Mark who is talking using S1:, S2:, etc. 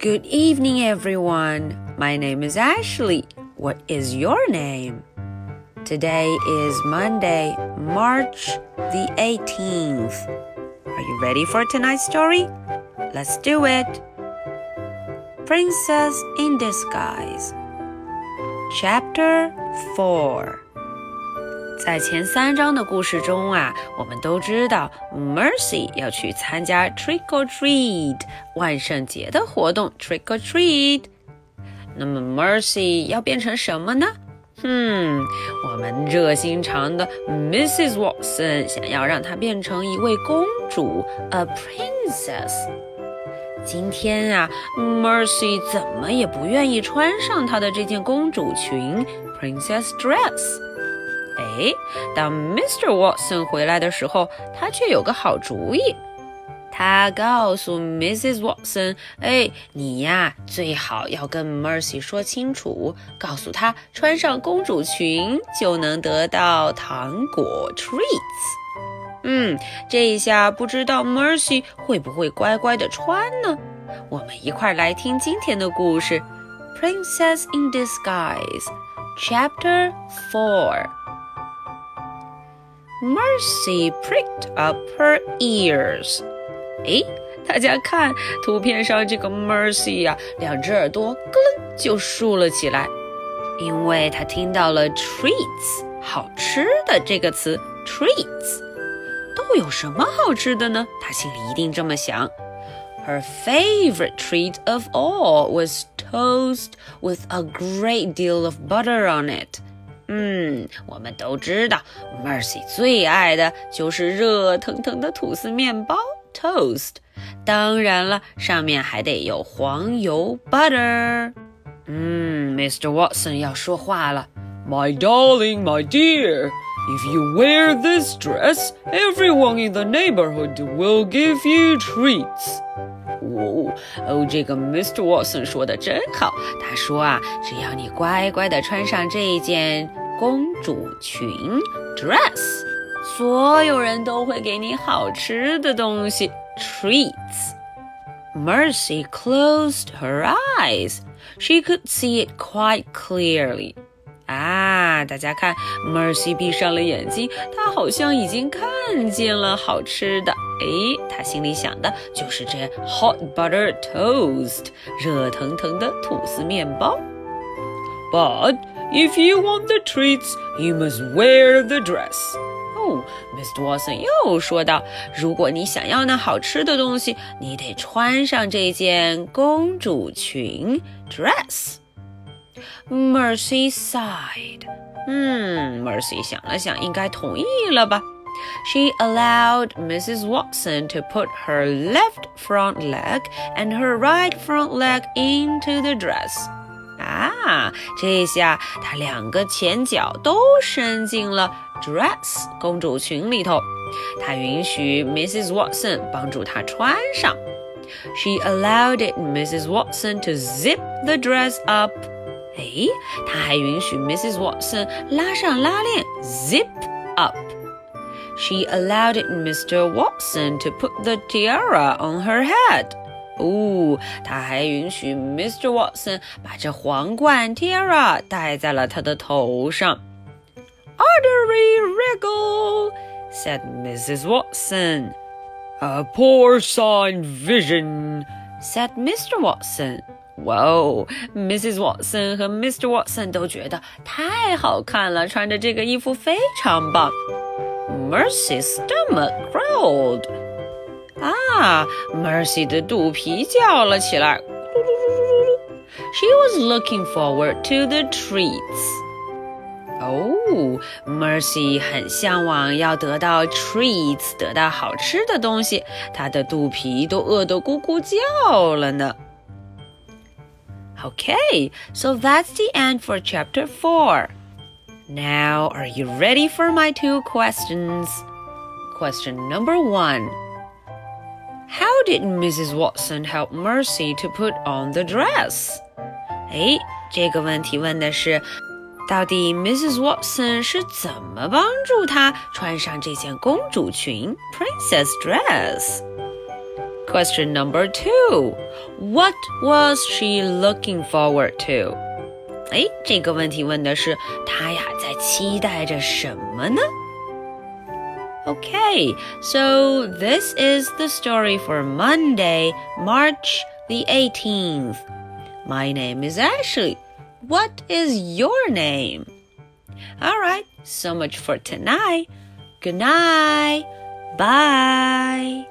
S1: Good evening, everyone. My name is Ashley. What is your name? Today is Monday, March the 18th. Are you ready for tonight's story? Let's do it. Princess in Disguise, Chapter 4在前三章的故事中啊，我们都知道 Mercy 要去参加 Trick or Treat 万圣节的活动 Trick or Treat。那么 Mercy 要变成什么呢？哼，我们热心肠的 Mrs. Watson 想要让她变成一位公主，a princess。今天啊，Mercy 怎么也不愿意穿上她的这件公主裙 princess dress。哎，当 Mr. Watson 回来的时候，他却有个好主意。他告诉 Mrs. Watson：“ 哎，你呀，最好要跟 Mercy 说清楚，告诉她穿上公主裙就能得到糖果 treats。嗯，这一下不知道 Mercy 会不会乖乖的穿呢？我们一块来听今天的故事，《Princess in Disguise》，Chapter Four。Mercy pricked up her ears. 哎，大家看图片上这个 Mercy 呀、啊，两只耳朵咯楞就竖了起来，因为她听到了 treats 好吃的这个词 treats 都有什么好吃的呢？她心里一定这么想。Her favorite treat of all was toast with a great deal of butter on it. 嗯，我们都知道，Mercy 最爱的就是热腾腾的吐司面包 （toast），当然了，上面还得有黄油 （butter）。嗯，Mr. Watson 要说话了
S2: ，My darling, my dear, if you wear this dress, everyone in the neighborhood will give you treats.
S1: 哦哦，这个 Mr. Watson 说的真好。他说啊，只要你乖乖的穿上这一件公主裙 dress，所有人都会给你好吃的东西 treats。Mercy closed her eyes. She could see it quite clearly. 啊，大家看，Mercy 闭上了眼睛，她好像已经看见了好吃的。诶，她心里想的就是这 hot butter toast，热腾腾的吐司面包。
S2: But if you want the treats, you must wear the dress.
S1: 哦，Mr. Watson 又说道：“如果你想要那好吃的东西，你得穿上这件公主裙 dress。” Mercy sighed. 嗯，Mercy 想了想，应该同意了吧？She allowed Mrs. Watson to put her left front leg and her right front leg into the dress. 啊，这下她两个前脚都伸进了 dress 公主裙里头。她允许 Mrs. Watson 帮助她穿上。She allowed it Mrs. Watson to zip the dress up. 哎，他还允许 Mrs. Watson 拉上拉链 zip up. She allowed it Mr. Watson to put the tiara on her head. 哦，他还允许 Mr. Watson 把这皇冠 tiara 戴在了他的头上。Artery wriggle, said Mrs. Watson.
S2: A porcine vision,
S1: said Mr. Watson. 哇哦，Mrs. Watson 和 Mr. Watson 都觉得太好看了，穿着这个衣服非常棒。Mercy stomach growled. 啊，Mercy 的肚皮叫了起来。She was looking forward to the treats. 哦，Mercy 很向往要得到 treats，得到好吃的东西，她的肚皮都饿得咕咕叫了呢。Okay, so that's the end for chapter 4. Now, are you ready for my two questions? Question number one How did Mrs. Watson help Mercy to put on the dress? 哎，这个问题问的是，到底 Mrs. Watson 是怎么帮助她穿上这件公主裙 （Princess Dress）？ Question number two What was she looking forward to? 哎，这个问题问的是她呀在期待着什么呢 ？Okay, so this is the story for Monday, March the 18th. My name is Ashley. What is your name? All right, so much for tonight. Good night. Bye.